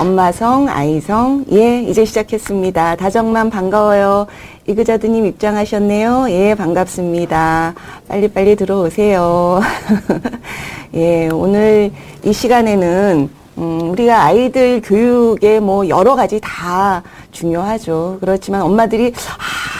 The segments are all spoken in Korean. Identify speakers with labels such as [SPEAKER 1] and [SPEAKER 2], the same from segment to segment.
[SPEAKER 1] 엄마성 아이성 예 이제 시작했습니다. 다정만 반가워요. 이그자드님 입장하셨네요. 예 반갑습니다. 빨리빨리 들어오세요. 예 오늘 이 시간에는 음, 우리가 아이들 교육에 뭐 여러 가지 다 중요하죠. 그렇지만 엄마들이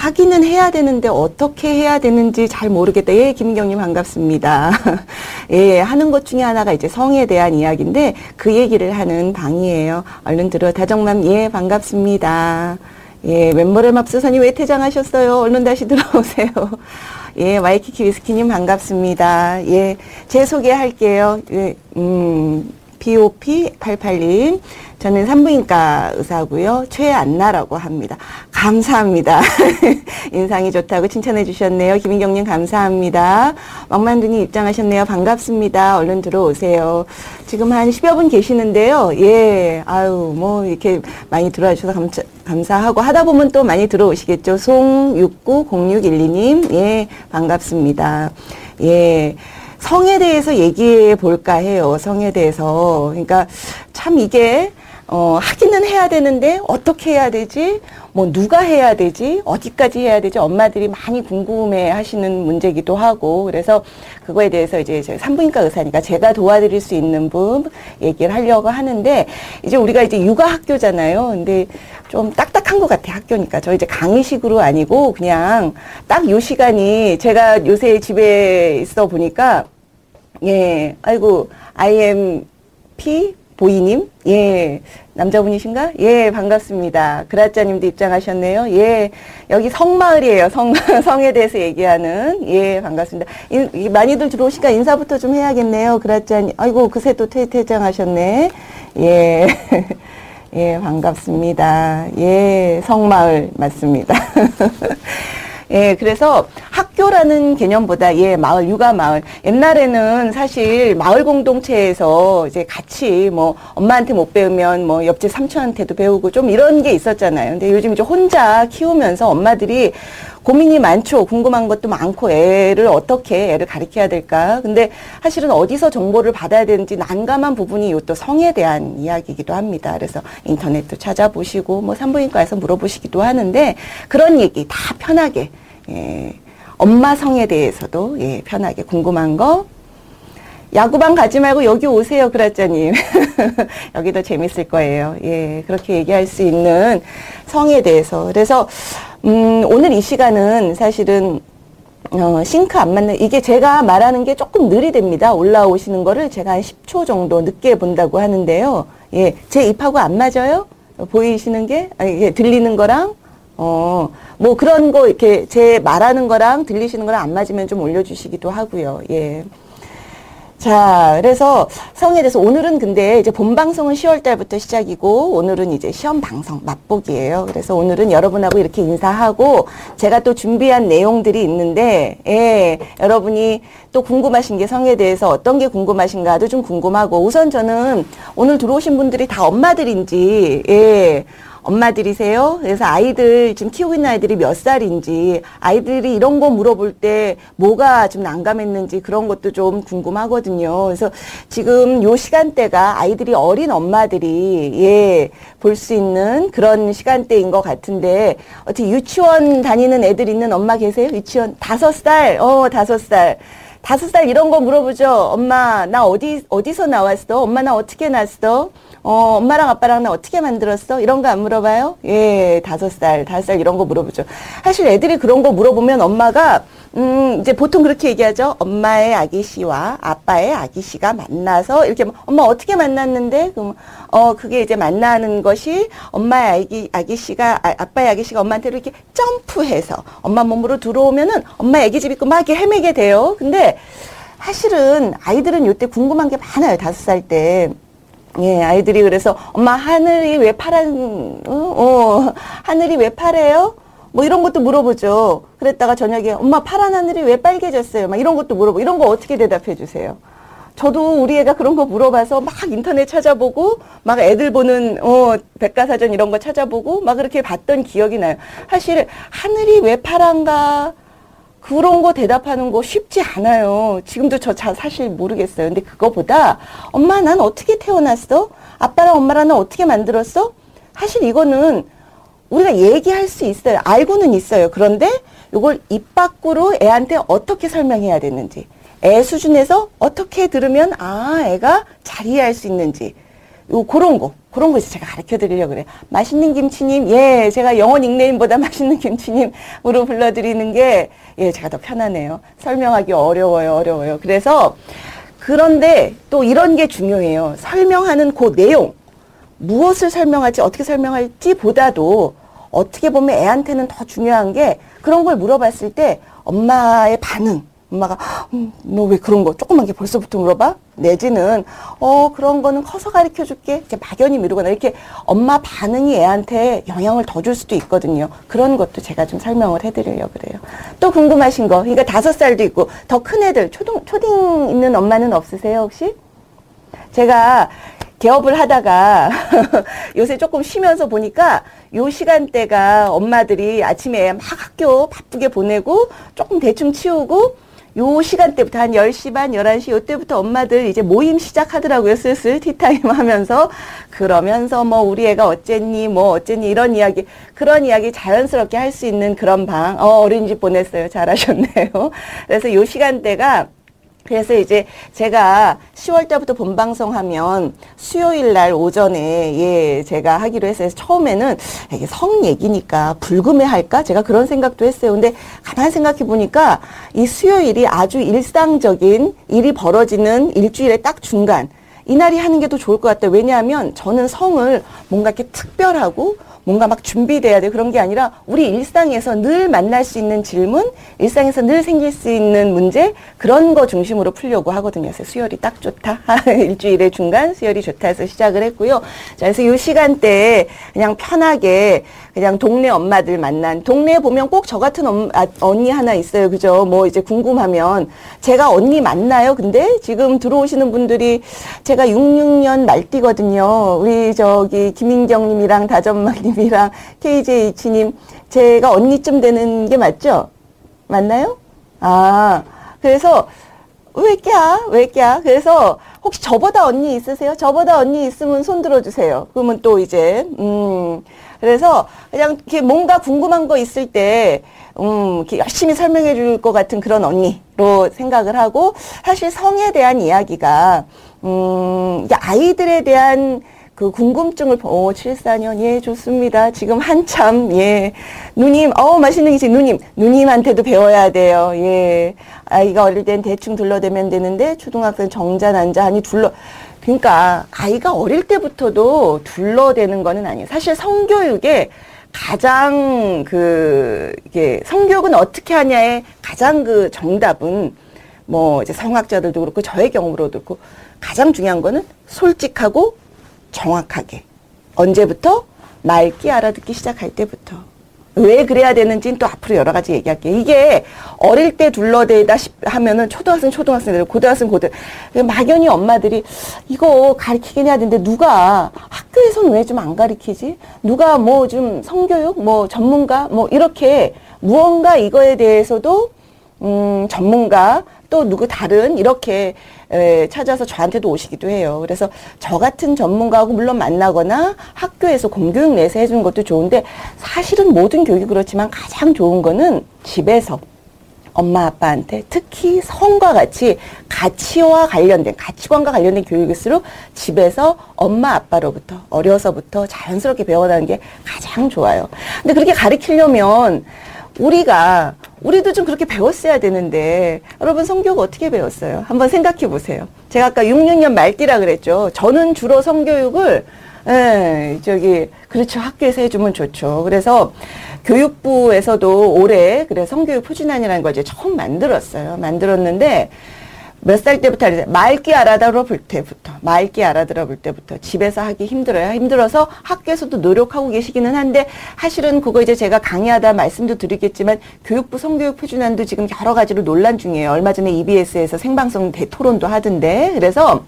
[SPEAKER 1] 하기는 해야 되는데 어떻게 해야 되는지 잘 모르겠다. 예, 김경님 반갑습니다. 예, 하는 것 중에 하나가 이제 성에 대한 이야기인데 그 얘기를 하는 방이에요. 얼른 들어 다정맘 예, 반갑습니다. 예, 멤버를 맙수선이 왜 퇴장하셨어요? 얼른 다시 들어오세요. 예, 와이키키 위스키님 반갑습니다. 예, 제 소개할게요. 예, 음, BOP88님. 저는 산부인과 의사고요. 최안나라고 합니다. 감사합니다. 인상이 좋다고 칭찬해 주셨네요. 김인경님 감사합니다. 왕만두님 입장하셨네요. 반갑습니다. 얼른 들어오세요. 지금 한 10여 분 계시는데요. 예, 아유, 뭐, 이렇게 많이 들어와 주셔서 감사, 감사하고 하다 보면 또 많이 들어오시겠죠. 송690612님, 예, 반갑습니다. 예. 성에 대해서 얘기해 볼까 해요. 성에 대해서. 그러니까 참 이게 어, 하기는 해야 되는데 어떻게 해야 되지? 뭐 누가 해야 되지? 어디까지 해야 되지? 엄마들이 많이 궁금해 하시는 문제기도 하고 그래서 그거에 대해서 이제 산부인과 의사니까 제가 도와드릴 수 있는 분 얘기를 하려고 하는데 이제 우리가 이제 육아 학교잖아요. 근데 좀 딱딱한 것 같아 학교니까 저 이제 강의식으로 아니고 그냥 딱 요 시간이 제가 요새 집에 있어 보니까 예, 아이고, IMP 보이님? 예, 남자분이신가? 예, 반갑습니다. 그라짜님도 입장하셨네요. 예, 여기 성마을이에요. 성, 성에 대해서 얘기하는. 예, 반갑습니다. 인, 많이들 들어오시니까 인사부터 좀 해야겠네요. 그라짜님. 아이고, 그새 또 퇴, 퇴장하셨네. 예. 예, 반갑습니다. 예, 성마을 맞습니다. 예, 그래서 학 교라는 개념보다 예, 마을, 육아 마을. 옛날에는 사실 마을 공동체에서 이제 같이 뭐 엄마한테 못 배우면 뭐 옆집 삼촌한테도 배우고 좀 이런 게 있었잖아요. 근데 요즘 이제 혼자 키우면서 엄마들이 고민이 많죠. 궁금한 것도 많고 애를 어떻게 애를 가르쳐야 될까. 근데 사실은 어디서 정보를 받아야 되는지 난감한 부분이 이것도 성에 대한 이야기이기도 합니다. 그래서 인터넷도 찾아보시고 뭐 산부인과에서 물어보시기도 하는데 그런 얘기 다 편하게 예. 엄마 성에 대해서도 예, 편하게 궁금한 거 야구방 가지 말고 여기 오세요, 그라짜님. 여기도 재밌을 거예요. 예, 그렇게 얘기할 수 있는 성에 대해서. 그래서, 음, 오늘 이 시간은 사실은, 어, 싱크 안 맞는, 이게 제가 말하는 게 조금 느리됩니다. 올라오시는 거를 제가 한 10초 정도 늦게 본다고 하는데요. 예, 제 입하고 안 맞아요? 보이시는 게? 아니, 이게 들리는 거랑? 어, 뭐 그런 거 이렇게 제 말하는 거랑 들리시는 거랑 안 맞으면 좀 올려주시기도 하고요. 예. 자, 그래서 성에 대해서 오늘은 근데 이제 본 방송은 10월 달부터 시작이고 오늘은 이제 시험 방송 맛보기예요. 그래서 오늘은 여러분하고 이렇게 인사하고 제가 또 준비한 내용들이 있는데 예, 여러분이 또 궁금하신 게 성에 대해서 어떤 게 궁금하신가도 좀 궁금하고 우선 저는 오늘 들어오신 분들이 다 엄마들인지 예. 엄마들이세요? 그래서 아이들 지금 키우고 있는 아이들이 몇 살인지 아이들이 이런 거 물어볼 때 뭐가 좀 난감했는지 그런 것도 좀 궁금하거든요. 그래서 지금 요 시간대가 아이들이 어린 엄마들이 예, 볼 수 있는 그런 시간대인 것 같은데 어떻게 유치원 다니는 애들 있는 엄마 계세요? 유치원 다섯 살, 어 다섯 살. 다섯 살 이런 거 물어보죠. 엄마, 나 어디, 어디서 나왔어? 엄마, 나 어떻게 났어? 어, 엄마랑 아빠랑 나 어떻게 만들었어? 이런 거 안 물어봐요? 예, 다섯 살, 다섯 살 이런 거 물어보죠. 사실 애들이 그런 거 물어보면 엄마가, 음, 이제 보통 그렇게 얘기하죠. 엄마의 아기 씨와 아빠의 아기 씨가 만나서 이렇게, 뭐, 엄마 어떻게 만났는데? 그럼, 어, 그게 이제 만나는 것이 엄마의 아기, 아기 씨가, 아, 아빠의 아기 씨가 엄마한테 이렇게 점프해서 엄마 몸으로 들어오면은 엄마 아기 집 있고 막 이렇게 헤매게 돼요. 근데 사실은 아이들은 요때 궁금한 게 많아요. 다섯 살 때. 예, 아이들이 그래서 엄마 하늘이 왜 파란 어, 어 하늘이 왜 파래요? 뭐 이런 것도 물어보죠. 그랬다가 저녁에 엄마 파란 하늘이 왜 빨개졌어요? 막 이런 것도 물어보. 이런 거 어떻게 대답해 주세요? 저도 우리 애가 그런 거 물어봐서 막 인터넷 찾아보고 막 애들 보는 어 백과사전 이런 거 찾아보고 막 그렇게 봤던 기억이 나요. 사실 하늘이 왜 파란가 그런 거 대답하는 거 쉽지 않아요. 지금도 저 잘 사실 모르겠어요. 근데 그거보다 엄마 난 어떻게 태어났어? 아빠랑 엄마랑 난 어떻게 만들었어? 사실 이거는 우리가 얘기할 수 있어요. 알고는 있어요. 그런데 이걸 입 밖으로 애한테 어떻게 설명해야 되는지, 애 수준에서 어떻게 들으면 아 애가 잘 이해할 수 있는지 요 그런 거 그런 거 이제 제가 가르쳐 드리려고 그래요. 맛있는 김치님, 예, 제가 영어 닉네임보다 맛있는 김치님으로 불러드리는 게, 예, 제가 더 편하네요. 설명하기 어려워요, 어려워요. 그래서, 그런데 또 이런 게 중요해요. 설명하는 그 내용. 무엇을 설명할지, 어떻게 설명할지 보다도 어떻게 보면 애한테는 더 중요한 게 그런 걸 물어봤을 때 엄마의 반응. 엄마가 음, 너왜 그런 거? 조그만 게 벌써부터 물어봐? 내지는 어 그런 거는 커서 가르쳐 줄게. 이렇게 막연히 미루거나 이렇게 엄마 반응이 애한테 영향을 더 줄 수도 있거든요. 그런 것도 제가 좀 설명을 해드리려고 그래요. 또 궁금하신 거 그러니까 다섯 살도 있고 더 큰 애들 초등 초딩 있는 엄마는 없으세요 혹시? 제가 개업을 하다가 요새 조금 쉬면서 보니까 요 시간대가 엄마들이 아침에 막 학교 바쁘게 보내고 조금 대충 치우고 요 시간대부터 한 10시 반, 11시 요때부터 엄마들 이제 모임 시작하더라고요. 슬슬 티타임 하면서 그러면서 뭐 우리 애가 어쨌니 뭐 어쨌니 이런 이야기 그런 이야기 자연스럽게 할 수 있는 그런 방. 어, 어린이집 보냈어요. 잘하셨네요. 그래서 요 시간대가 그래서 이제 제가 10월 달부터 본방송 하면 수요일 날 오전에 예, 제가 하기로 했어요. 처음에는 이게 성 얘기니까 불금에 할까? 제가 그런 생각도 했어요. 근데 가만히 생각해 보니까 이 수요일이 아주 일상적인 일이 벌어지는 일주일의 딱 중간 이날이 하는 게 더 좋을 것 같아요. 왜냐하면 저는 성을 뭔가 이렇게 특별하고 뭔가 막 준비돼야 돼 그런 게 아니라 우리 일상에서 늘 만날 수 있는 질문, 일상에서 늘 생길 수 있는 문제 그런 거 중심으로 풀려고 하거든요. 그래서 수요일이 딱 좋다. 일주일의 중간 수요일이 좋다 해서 시작을 했고요. 자, 그래서 이 시간대에 그냥 편하게 그냥 동네 엄마들 만난 동네에 보면 꼭 저 같은 엄, 아, 언니 하나 있어요. 그죠? 뭐 이제 궁금하면 제가 언니 만나요. 근데 지금 들어오시는 분들이 제가 66년 말띠거든요. 우리 저기 김인경 님이랑 다전막 님이랑 KJH님 제가 언니쯤 되는 게 맞죠? 맞나요? 아 그래서 왜 꺄? 왜 꺄? 그래서 혹시 저보다 언니 있으세요? 저보다 언니 있으면 손 들어주세요. 그러면 또 이제 음 그래서 그냥 이렇게 뭔가 궁금한 거 있을 때 음, 이렇게 열심히 설명해 줄 것 같은 그런 언니로 생각을 하고 사실 성에 대한 이야기가 음, 이게 아이들에 대한 그 궁금증을 어 74년 예 좋습니다. 지금 한참 예 누님 어 맛있는 기식 누님 누님한테도 배워야 돼요. 예 아이가 어릴 땐 대충 둘러대면 되는데 초등학생 정자 난자 하니 둘러 그러니까 아이가 어릴 때부터도 둘러대는 거는 아니에요. 사실 성교육에 가장 그 이게 성교육은 어떻게 하냐의 가장 그 정답은 뭐 이제 성학자들도 그렇고 저의 경우로도 그렇고 가장 중요한 거는 솔직하고 정확하게. 언제부터? 맑게 알아듣기 시작할 때부터 왜 그래야 되는지는 또 앞으로 여러 가지 얘기할게요. 이게 어릴 때 둘러대다 하면은 초등학생 초등학생들 고등학생 고등 막연히 엄마들이 이거 가르치긴 해야 되는데 누가 학교에서는 왜 좀 안 가르치지? 누가 뭐 좀 성교육 뭐 전문가 뭐 이렇게 무언가 이거에 대해서도 음 전문가 또 누구 다른 이렇게 에, 찾아서 저한테도 오시기도 해요. 그래서 저 같은 전문가하고 물론 만나거나 학교에서 공교육 내에서 해주는 것도 좋은데 사실은 모든 교육이 그렇지만 가장 좋은 거는 집에서 엄마 아빠한테 특히 성과 같이 가치와 관련된 가치관과 관련된 교육일수록 집에서 엄마 아빠로부터 어려서부터 자연스럽게 배워나는 게 가장 좋아요. 근데 그렇게 가르치려면 우리가 우리도 좀 그렇게 배웠어야 되는데 여러분 성교육 어떻게 배웠어요? 한번 생각해 보세요. 제가 아까 6학년 말띠라 그랬죠. 저는 주로 성교육을 예, 저기 그렇죠 학교에서 해주면 좋죠. 그래서 교육부에서도 올해 그래 성교육 표준안이라는 걸 이제 처음 만들었어요. 만들었는데 몇 살 때부터 알았어요. 말기 알아들어 볼 때부터 말기 알아들어 볼 때부터 집에서 하기 힘들어요. 힘들어서 학교에서도 노력하고 계시기는 한데 사실은 그거 이제 제가 강의하다 말씀도 드리겠지만 교육부 성교육 표준안도 지금 여러 가지로 논란 중이에요. 얼마 전에 EBS에서 생방송 대토론도 하던데 그래서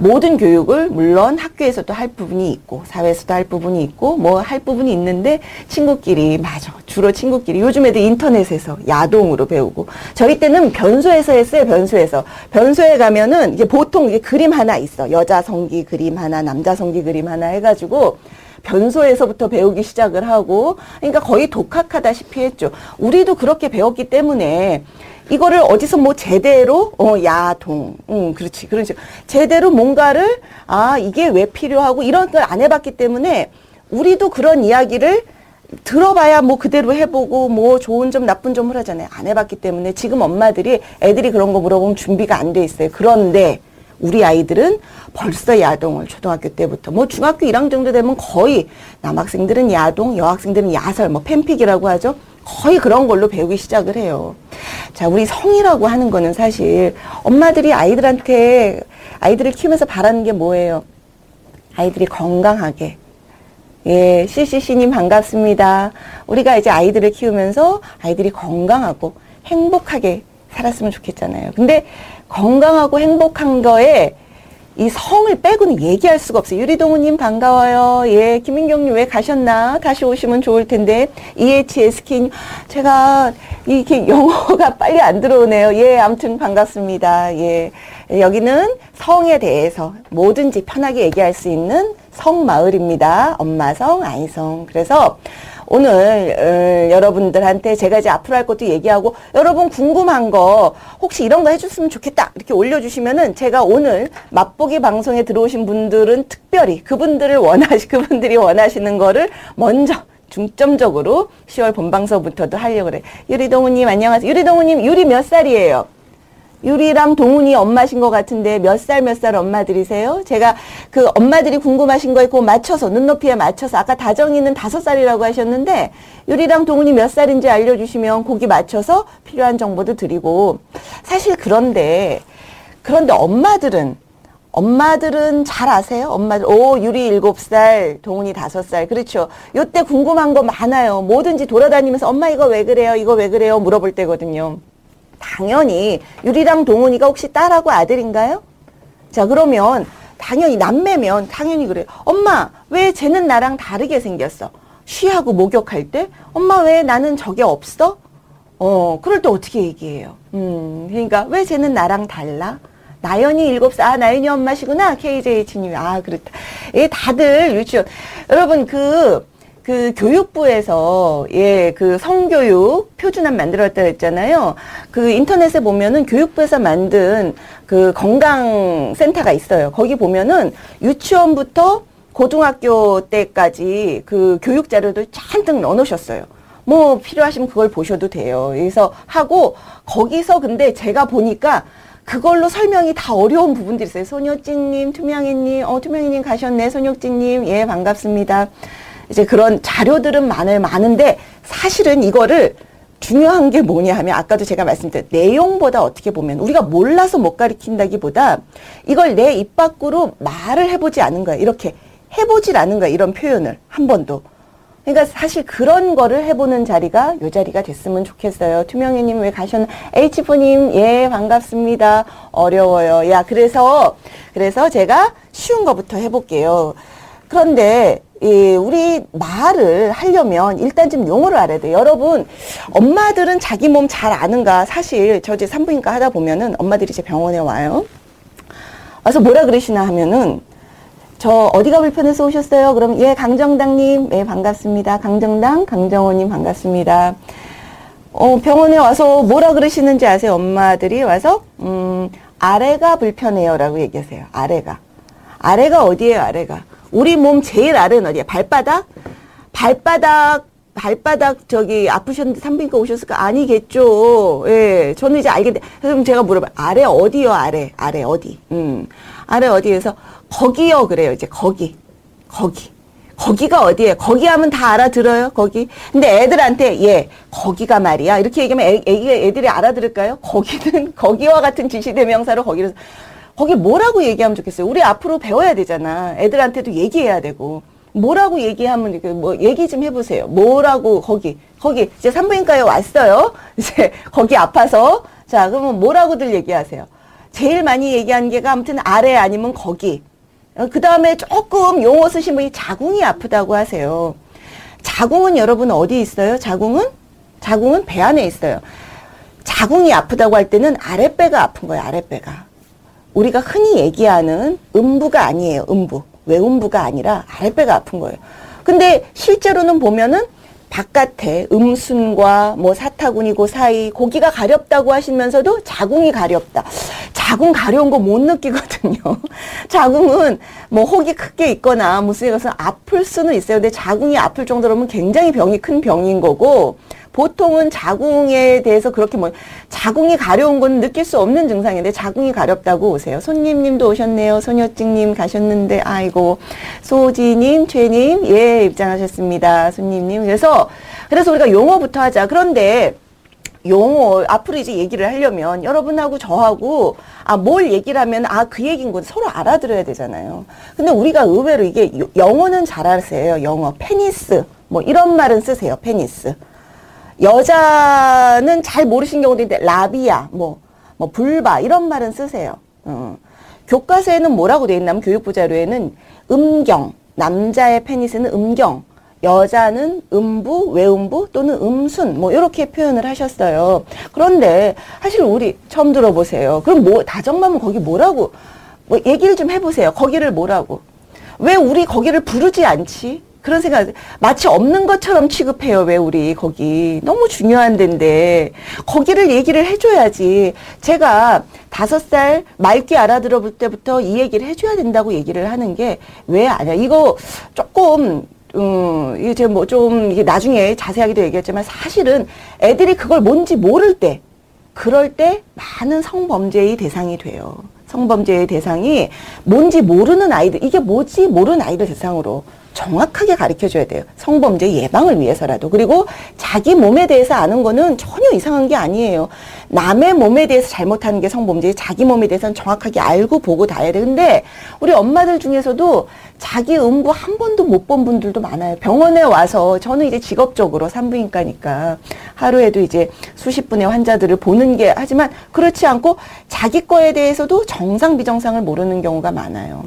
[SPEAKER 1] 모든 교육을 물론 학교에서도 할 부분이 있고 사회에서도 할 부분이 있고 뭐 할 부분이 있는데 친구끼리 맞아. 주로 친구끼리. 요즘 애들 인터넷에서 야동으로 배우고. 저희 때는 변소에서 했어요 변소에서. 변소에 가면은 이게 보통 이게 그림 하나 있어. 여자 성기 그림 하나 남자 성기 그림 하나 해가지고 변소에서부터 배우기 시작을 하고 그러니까 거의 독학하다시피 했죠. 우리도 그렇게 배웠기 때문에 이거를 어디서 뭐 제대로 어 야동. 음 그렇지 그렇지. 제대로 뭔가를 아 이게 왜 필요하고 이런 걸 안 해봤기 때문에 우리도 그런 이야기를 들어봐야 뭐 그대로 해보고 뭐 좋은 점 나쁜 점을 하잖아요. 안 해봤기 때문에 지금 엄마들이 애들이 그런 거 물어보면 준비가 안 돼 있어요. 그런데 우리 아이들은 벌써 야동을 초등학교 때부터 뭐 중학교 1학년 정도 되면 거의 남학생들은 야동 여학생들은 야설 뭐 팬픽이라고 하죠 거의 그런 걸로 배우기 시작을 해요. 자, 우리 성이라고 하는 거는 사실 엄마들이 아이들한테 아이들을 키우면서 바라는 게 뭐예요? 아이들이 건강하게. 예, CCC님 반갑습니다. 우리가 이제 아이들을 키우면서 아이들이 건강하고 행복하게 살았으면 좋겠잖아요. 근데 건강하고 행복한 거에 이 성을 빼고는 얘기할 수가 없어요. 유리동우님 반가워요. 예, 김민경님 왜 가셨나? 다시 오시면 좋을 텐데. EHSK 제가 이렇게 영어가 빨리 안 들어오네요. 예, 아무튼 반갑습니다. 예, 여기는 성에 대해서 뭐든지 편하게 얘기할 수 있는 성마을입니다. 엄마성, 아이성. 그래서 오늘 어, 여러분들한테 제가 이제 앞으로 할 것도 얘기하고 여러분 궁금한 거 혹시 이런 거 해줬으면 좋겠다 이렇게 올려주시면은 제가 오늘 맛보기 방송에 들어오신 분들은 특별히 그분들을 원하시 그분들이 원하시는 거를 먼저 중점적으로 10월 본방서부터도 하려고 그래. 유리동우님 안녕하세요. 유리동우님 유리 몇 살이에요? 유리랑 동훈이 엄마신 것 같은데 몇 살 몇 살 엄마들이세요? 제가 그 엄마들이 궁금하신 거에 그 맞춰서 눈높이에 맞춰서 아까 다정이는 다섯 살이라고 하셨는데 유리랑 동훈이 몇 살인지 알려주시면 거기 맞춰서 필요한 정보도 드리고 사실 그런데 그런데 엄마들은 엄마들은 잘 아세요? 엄마들, 오, 유리 일곱 살, 동훈이 다섯 살. 그렇죠. 요때 궁금한 거 많아요. 뭐든지 돌아다니면서 엄마 이거 왜 그래요? 이거 왜 그래요? 물어볼 때거든요. 당연히 유리랑 동훈이가 혹시 딸하고 아들인가요? 자 그러면 당연히 남매면 당연히 그래요. 엄마 왜 쟤는 나랑 다르게 생겼어? 쉬하고 목욕할 때 엄마 왜 나는 저게 없어? 어 그럴 때 어떻게 얘기해요? 음 그러니까 왜 쟤는 나랑 달라? 나연이 일곱 살, 아, 나연이 엄마시구나. KJH님. 아, 그렇다. 예, 다들 유치원. 여러분, 그, 그 교육부에서 예 그 성교육 표준안 만들었다 했잖아요. 그 인터넷에 보면은 교육부에서 만든 그 건강 센터가 있어요. 거기 보면은 유치원부터 고등학교 때까지 그 교육 자료도 잔뜩 넣어 놓으셨어요. 뭐 필요하시면 그걸 보셔도 돼요. 그래서 하고 거기서 근데 제가 보니까 그걸로 설명이 다 어려운 부분들이 있어요. 손효진님, 투명이님, 어, 투명이님 가셨네. 손효진님, 예, 반갑습니다. 이제 그런 자료들은 많아요. 많은데 사실은 이거를 중요한 게 뭐냐 하면 아까도 제가 말씀드린 내용보다 어떻게 보면 우리가 몰라서 못 가리킨다기보다 이걸 내 입 밖으로 말을 해보지 않은 거야. 이렇게 해보질 않은 거야. 이런 표현을 한 번도. 그러니까 사실 그런 거를 해보는 자리가 요 자리가 됐으면 좋겠어요. 투명이님 왜 가셨나? H포님 예 반갑습니다. 어려워요. 야 그래서 그래서 제가 쉬운 거부터 해볼게요. 그런데 예, 우리 말을 하려면 일단 좀 용어를 알아야 돼요. 여러분, 엄마들은 자기 몸 잘 아는가? 사실 저 이제 산부인과 하다 보면은 엄마들이 제 병원에 와요. 와서 뭐라 그러시나 하면은 저 어디가 불편해서 오셨어요? 그럼 예, 강정당님, 예, 반갑습니다. 강정당, 강정호님 반갑습니다. 어, 병원에 와서 뭐라 그러시는지 아세요? 엄마들이 와서, 음, 아래가 불편해요라고 얘기하세요. 아래가. 아래가 어디예요, 아래가? 우리 몸 제일 아래는 어디야? 발바닥? 발바닥, 발바닥 저기 아프셨는데 산부인과 오셨을까? 아니겠죠. 예. 저는 이제 알겠는데. 그럼 제가 물어봐요. 아래 어디요, 아래? 아래 어디? 음. 아래 어디에서? 거기요, 그래요. 이제 거기. 거기. 거기가 어디에? 거기 하면 다 알아들어요, 거기. 근데 애들한테, 예, 거기가 말이야. 이렇게 얘기하면 애, 애기가, 애들이 알아들을까요? 거기는, 거기와 같은 지시 대명사로 거기를, 거기 뭐라고 얘기하면 좋겠어요? 우리 앞으로 배워야 되잖아. 애들한테도 얘기해야 되고. 뭐라고 얘기하면, 뭐, 얘기 좀 해보세요. 뭐라고, 거기, 거기, 이제 산부인과에 왔어요. 이제, 거기 아파서. 자, 그러면 뭐라고들 얘기하세요? 제일 많이 얘기하는 게가 아무튼 아래 아니면 거기. 그 다음에 조금 용어 쓰신 분이 자궁이 아프다고 하세요. 자궁은 여러분 어디 있어요? 자궁은? 자궁은 배 안에 있어요. 자궁이 아프다고 할 때는 아랫배가 아픈 거예요, 아랫배가. 우리가 흔히 얘기하는 음부가 아니에요, 음부. 외음부가 아니라 아랫배가 아픈 거예요. 근데 실제로는 보면은 바깥에 음순과 뭐 사타구니고 사이 고기가 가렵다고 하시면서도 자궁이 가렵다. 자궁 가려운 거 못 느끼거든요. 자궁은 뭐 혹이 크게 있거나 무슨 것은 아플 수는 있어요. 근데 자궁이 아플 정도로는 굉장히 병이 큰 병인 거고 보통은 자궁에 대해서 그렇게 뭐 자궁이 가려운 건 느낄 수 없는 증상인데 자궁이 가렵다고 오세요. 손님님도 오셨네요. 소녀찡님 가셨는데 아이고 소지님, 최님 예 입장하셨습니다. 손님님 그래서 그래서 우리가 용어부터 하자. 그런데 용어 앞으로 이제 얘기를 하려면 여러분하고 저하고 아 뭘 얘기를 하면 아 그 얘기인 건 서로 알아들어야 되잖아요. 근데 우리가 의외로 이게 영어는 잘 아세요. 영어 페니스 뭐 이런 말은 쓰세요. 페니스. 여자는 잘 모르신 경우도 있는데 labia 뭐, 뭐 vulva 이런 말은 쓰세요. 어. 교과서에는 뭐라고 돼 있냐면 교육부 자료에는 음경 남자의 페니스는 음경 여자는 음부, 외음부 또는 음순 뭐 이렇게 표현을 하셨어요. 그런데 사실 우리 처음 들어보세요. 그럼 뭐 다정맘은 거기 뭐라고 뭐 얘기를 좀 해보세요. 거기를 뭐라고? 왜 우리 거기를 부르지 않지? 그런 생각, 마치 없는 것처럼 취급해요, 왜 우리, 거기. 너무 중요한 데인데, 거기를 얘기를 해줘야지. 제가 다섯 살 말귀 알아들어 볼 때부터 이 얘기를 해줘야 된다고 얘기를 하는 게 왜 아니야. 이거 조금, 음, 이게 제가 뭐 좀, 이게 나중에 자세하게도 얘기했지만 사실은 애들이 그걸 뭔지 모를 때, 그럴 때 많은 성범죄의 대상이 돼요. 성범죄의 대상이 뭔지 모르는 아이들, 이게 뭐지 모르는 아이들 대상으로 정확하게 가르쳐 줘야 돼요. 성범죄 예방을 위해서라도. 그리고 자기 몸에 대해서 아는 거는 전혀 이상한 게 아니에요. 남의 몸에 대해서 잘못하는 게 성범죄지 자기 몸에 대해서는 정확하게 알고 보고 다 해야 돼. 근데 우리 엄마들 중에서도 자기 음부 한 번도 못 본 분들도 많아요. 병원에 와서 저는 이제 직업적으로 산부인과니까 하루에도 이제 수십 분의 환자들을 보는 게 하지만 그렇지 않고 자기 거에 대해서도 정상 비정상을 모르는 경우가 많아요.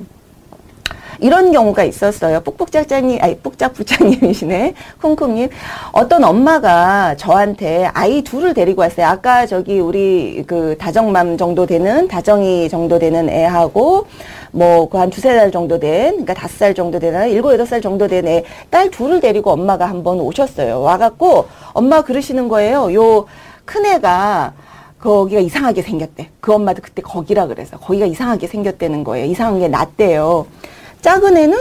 [SPEAKER 1] 이런 경우가 있었어요. 뽁뽁짝짝님, 아니, 뽁짝부장님이시네. 쿵쿵님. 어떤 엄마가 저한테 아이 둘을 데리고 왔어요. 아까 저기 우리 그 다정맘 정도 되는, 다정이 정도 되는 애하고, 뭐, 그 한 두세 달 정도 된, 그러니까 다섯 살 정도 되나, 일곱, 여덟 살 정도 된 애, 딸 둘을 데리고 엄마가 한 번 오셨어요. 와갖고, 엄마 그러시는 거예요. 요 큰애가, 거기가 이상하게 생겼대. 그 엄마도 그때 거기라 그래서 거기가 이상하게 생겼다는 거예요. 이상한 게 낫대요. 작은 애는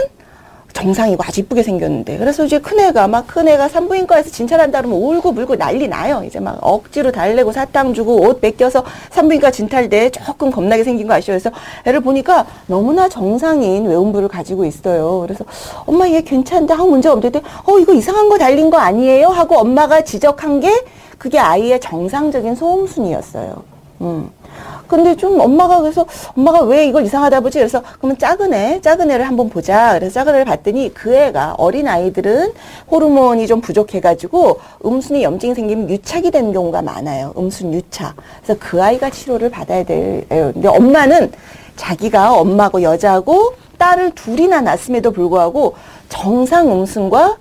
[SPEAKER 1] 정상이고 아주 이쁘게 생겼는데. 그래서 이제 큰애가 막 큰애가 산부인과에서 진찰한다 그러면 울고 불고 난리 나요. 이제 막 억지로 달래고 사탕 주고 옷 벗겨서 산부인과 진찰대 조금 겁나게 생긴 거 아시죠? 그래서 애를 보니까 너무나 정상인 외음부를 가지고 있어요. 그래서 엄마 얘 괜찮은데? 아무 문제 없는데 어 이거 이상한 거 달린 거 아니에요? 하고 엄마가 지적한 게 그게 아이의 정상적인 소음순이었어요. 음. 근데 좀 엄마가 그래서 엄마가 왜 이걸 이상하다 보지? 그래서 그러면 작은 애, 작은 애를 한번 보자. 그래서 작은 애를 봤더니 그 애가 어린 아이들은 호르몬이 좀 부족해가지고 음순이 염증이 생기면 유착이 되는 경우가 많아요. 음순 유착. 그래서 그 아이가 치료를 받아야 돼요. 근데 엄마는 자기가 엄마고 여자고 딸을 둘이나 낳았음에도 불구하고 정상 음순과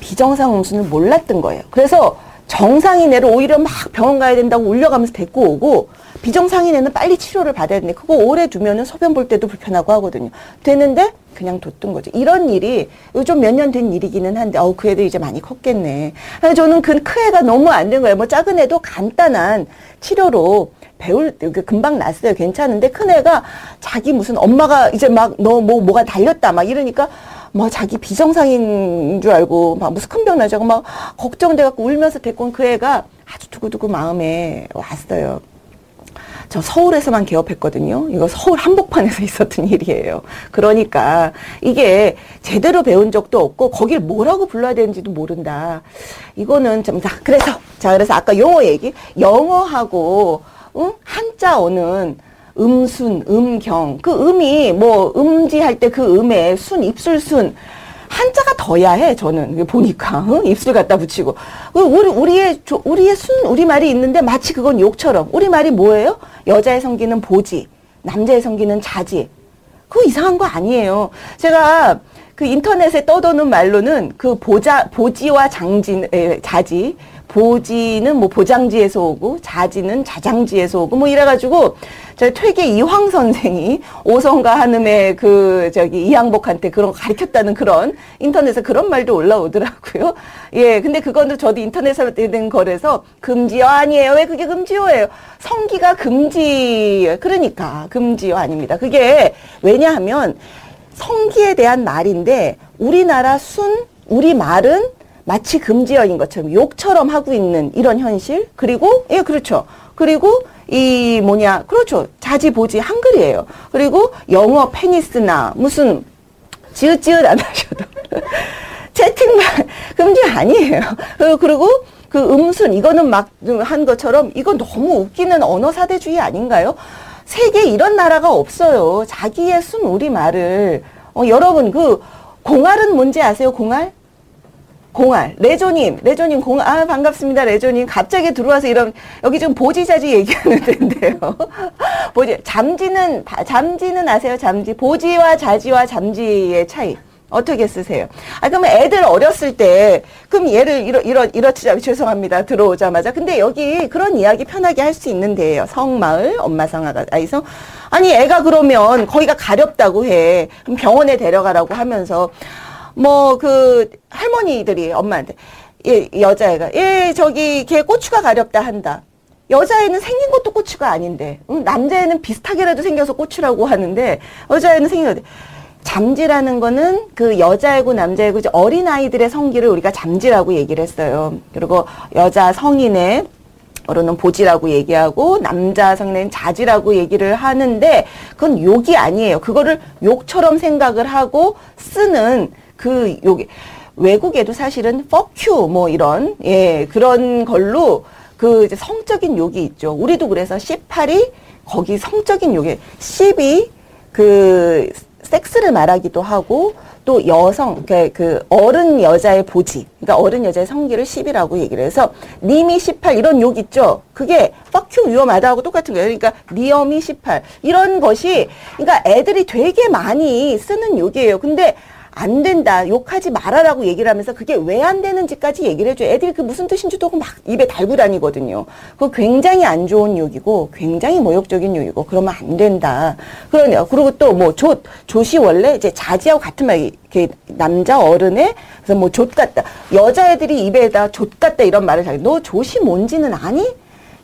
[SPEAKER 1] 비정상 음순을 몰랐던 거예요. 그래서 정상인 애를 오히려 막 병원 가야 된다고 울려가면서 데리고 오고 비정상인 애는 빨리 치료를 받아야 되는데 그거 오래 두면은 소변 볼 때도 불편하고 하거든요. 되는데 그냥 뒀던 거죠. 이런 일이 좀몇년 된 일이기는 한데 어우 그 애도 이제 많이 컸겠네. 저는 그 큰 애가 너무 안 된 거예요. 뭐 작은 애도 간단한 치료로 배울 때 금방 났어요. 괜찮은데 큰 애가 자기 무슨 엄마가 이제 막 너 뭐 뭐가 달렸다 막 이러니까 뭐 자기 비정상인 줄 알고 막 무슨 큰 병 나자고 막 걱정돼 갖고 울면서 데리고 온 그 애가 아주 두고두고 마음에 왔어요. 저 서울에서만 개업했거든요. 이거 서울 한복판에서 있었던 일이에요. 그러니까 이게 제대로 배운 적도 없고 거길 뭐라고 불러야 되는지도 모른다. 이거는 좀 자, 그래서 자 그래서 아까 영어 얘기 영어하고 응? 한자어는 음순, 음경. 그 음이 뭐 음지할 때 그 음에 순, 입술 순. 한자가 더야 해, 저는. 보니까. 응? 입술 갖다 붙이고. 그 우리, 우리의, 우리의 순, 우리 말이 있는데 마치 그건 욕처럼. 우리 말이 뭐예요? 여자의 성기는 보지. 남자의 성기는 자지. 그거 이상한 거 아니에요. 제가 그 인터넷에 떠도는 말로는 그 보자, 보지와 장지, 에, 자지. 보지는 뭐 보장지에서 오고 자지는 자장지에서 오고 뭐 이래가지고 저 퇴계 이황 선생이 오성과 한음의 그 저기 이양복한테 그런 거 가르쳤다는 그런 인터넷에 그런 말도 올라오더라고요. 예, 근데 그거는 저도 인터넷에 된 거라서 금지어 아니에요. 왜 그게 금지어예요? 성기가 금지 그러니까 금지어 아닙니다. 그게 왜냐하면 성기에 대한 말인데 우리나라 순 우리 말은 마치 금지어인 것처럼 욕처럼 하고 있는 이런 현실 그리고 예 그렇죠 그리고 이 뭐냐 그렇죠. 자지 보지 한글이에요. 그리고 영어 페니스나 무슨 지읒지읒 안 하셔도 채팅만 금지 아니에요. 그리고 그 음순 이거는 막 한 것처럼 이건 너무 웃기는 언어 사대주의 아닌가요? 세계 이런 나라가 없어요. 자기의 순 우리말을. 어, 여러분 그 공알은 뭔지 아세요? 공알 공알 레조님 레조님 공알 아 반갑습니다 레조님 갑자기 들어와서 이런 여기 지금 보지자지 얘기하는 데인데요 보지 잠지는 잠지는 아세요 잠지 보지와 자지와 잠지의 차이 어떻게 쓰세요? 아, 그러면 애들 어렸을 때, 그럼 얘를 이러, 이러, 이렇지, 죄송합니다. 들어오자마자. 근데 여기 그런 이야기 편하게 할 수 있는데요. 성마을, 엄마 성, 아이성. 아니, 애가 그러면 거기가 가렵다고 해. 그럼 병원에 데려가라고 하면서, 뭐 그 할머니들이 엄마한테 예, 여자애가 예 저기 걔 고추가 가렵다 한다. 여자애는 생긴 것도 고추가 아닌데 응? 남자애는 비슷하게라도 생겨서 고추라고 하는데 여자애는 생긴 것 잠지라는 거는 그 여자애고 남자애고 어린 아이들의 성기를 우리가 잠지라고 얘기를 했어요. 그리고 여자 성인의 어로는 보지라고 얘기하고 남자 성인은 자지라고 얘기를 하는데 그건 욕이 아니에요. 그거를 욕처럼 생각을 하고 쓰는 그 요게 외국에도 사실은 fuck you 뭐 이런 예 그런 걸로 그 이제 성적인 욕이 있죠. 우리도 그래서 18이 거기 성적인 욕에 10이 그 섹스를 말하기도 하고 또 여성 그, 그 어른 여자의 보지 그러니까 어른 여자의 성기를 10이라고 얘기를 해서 님이 18 이런 욕 있죠. 그게 fuck 위험하다하고 똑같은 거예요. 그러니까 니엄이 18 이런 것이 그러니까 애들이 되게 많이 쓰는 욕이에요. 근데 안 된다, 욕하지 말아라고 얘기를 하면서 그게 왜 안 되는지까지 얘기를 해줘요. 애들이 그 무슨 뜻인지도 막 입에 달고 다니거든요. 그거 굉장히 안 좋은 욕이고 굉장히 모욕적인 욕이고 그러면 안 된다. 그러네요. 그리고 또 뭐 조, 조시 원래 이제 자지하고 같은 말, 이렇게 남자 어른의 그래서 뭐 조 같다. 여자애들이 입에다 조 같다 이런 말을 하게. 너 조시 뭔지는 아니?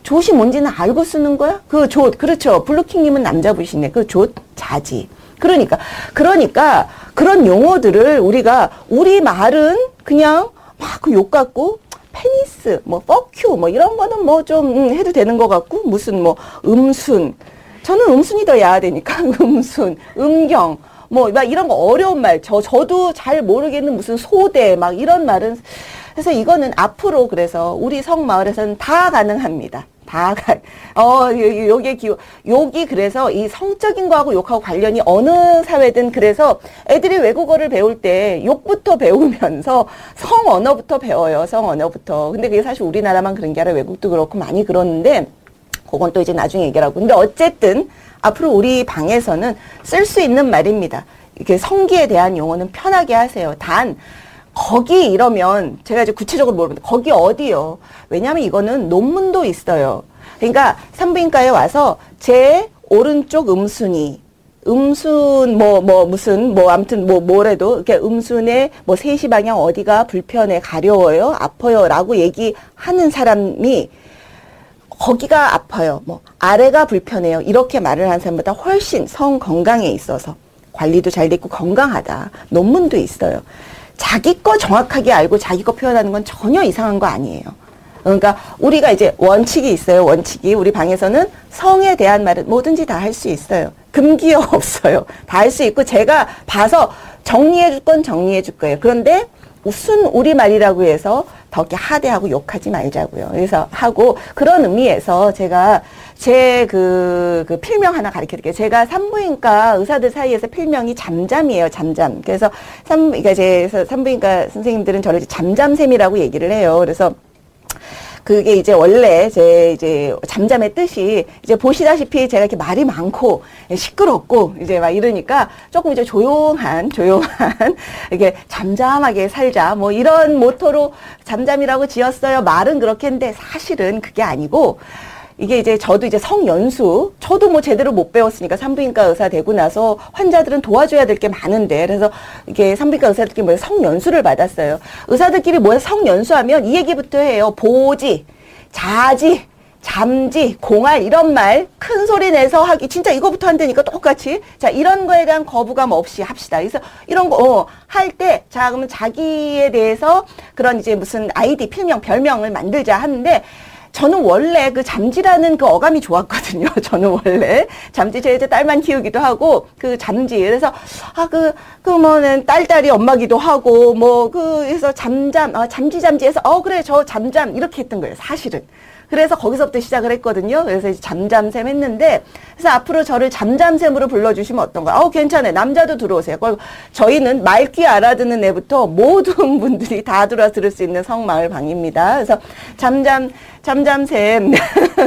[SPEAKER 1] 조시 뭔지는 알고 쓰는 거야? 그 조, 그렇죠. 블루킹님은 남자분이시네. 그 조, 자지. 그러니까 그러니까 그런 용어들을 우리가 우리 말은 그냥 막그욕 같고 페니스, 뭐 뻑큐, 뭐 이런 거는 뭐좀 음, 해도 되는 것 같고 무슨 뭐 음순, 저는 음순이 더 야하되니까 음순, 음경, 뭐 막 이런 거 어려운 말, 저 저도 잘 모르겠는 무슨 소대 막 이런 말은. 그래서 이거는 앞으로 그래서 우리 성 마을에서는 다 가능합니다. 다, 어, 요게 기, 욕이 그래서 이 성적인 거하고 욕하고 관련이 어느 사회든 그래서 애들이 외국어를 배울 때 욕부터 배우면서 성 언어부터 배워요. 성 언어부터. 근데 그게 사실 우리나라만 그런 게 아니라 외국도 그렇고 많이 그러는데 그건 또 이제 나중에 얘기하고. 근데 어쨌든 앞으로 우리 방에서는 쓸 수 있는 말입니다. 이렇게 성기에 대한 용어는 편하게 하세요. 단, 거기 이러면 제가 이제 구체적으로 모르는데 거기 어디요? 왜냐하면 이거는 논문도 있어요. 그러니까 산부인과에 와서 제 오른쪽 음순이 음순 뭐뭐 무슨 뭐 아무튼 뭐 뭐래도 이렇게 음순의 뭐 세시 방향 어디가 불편해 가려워요 아파요라고 얘기하는 사람이 거기가 아파요 뭐 아래가 불편해요 이렇게 말을 하는 사람보다 훨씬 성 건강에 있어서 관리도 잘 됐고 건강하다 논문도 있어요 자기 거 정확하게 알고 자기 거 표현하는 건 전혀 이상한 거 아니에요. 그러니까 우리가 이제 원칙이 있어요. 원칙이 우리 방에서는 성에 대한 말은 뭐든지 다 할 수 있어요. 금기어 없어요. 다 할 수 있고 제가 봐서 정리해 줄 건 정리해 줄 거예요. 그런데 무슨 우리말이라고 해서 더 이렇게 하대하고 욕하지 말자고요. 그래서 하고 그런 의미에서 제가 제그 그 필명 하나 가르쳐 드릴게요. 제가 산부인과 의사들 사이에서 필명이 잠잠이에요. 잠잠. 그래서 산 그러니까 제 산부인과 선생님들은 저를 잠잠샘이라고 얘기를 해요. 그래서 그게 이제 원래 제 이제 잠잠의 뜻이 이제 보시다시피 제가 이렇게 말이 많고 시끄럽고 이제 막 이러니까 조금 이제 조용한 조용한 이렇게 잠잠하게 살자 뭐 이런 모토로 잠잠이라고 지었어요. 말은 그렇게 했는데 사실은 그게 아니고 이게 이제 저도 이제 성연수, 저도 뭐 제대로 못 배웠으니까 산부인과 의사 되고 나서 환자들은 도와줘야 될 게 많은데 그래서 이게 산부인과 의사들끼리 뭐 성연수를 받았어요. 의사들끼리 뭐 성연수하면 이 얘기부터 해요. 보지, 자지, 잠지, 공알 이런 말 큰 소리 내서 하기 진짜 이거부터 한다니까 똑같이 자 이런 거에 대한 거부감 없이 합시다. 그래서 이런 거 어, 할때 자 그러면 자기에 대해서 그런 이제 무슨 아이디 필명 별명을 만들자 하는데 저는 원래 그 잠지라는 그 어감이 좋았거든요. 저는 원래 잠지 제 이제 딸만 키우기도 하고 그 잠지 그래서 아그 그러면은 딸딸이 엄마기도 하고 뭐 그래서 잠잠 아 잠지 잠지해서 어 그래 저 잠잠 이렇게 했던 거예요. 사실은. 그래서 거기서부터 시작을 했거든요. 그래서 이제 잠잠샘 했는데, 그래서 앞으로 저를 잠잠샘으로 불러주시면 어떤가? 어, 괜찮아요. 남자도 들어오세요. 저희는 말귀 알아듣는 애부터 모든 분들이 다 들어 들을 수 있는 성마을 방입니다. 그래서 잠잠, 잠잠샘.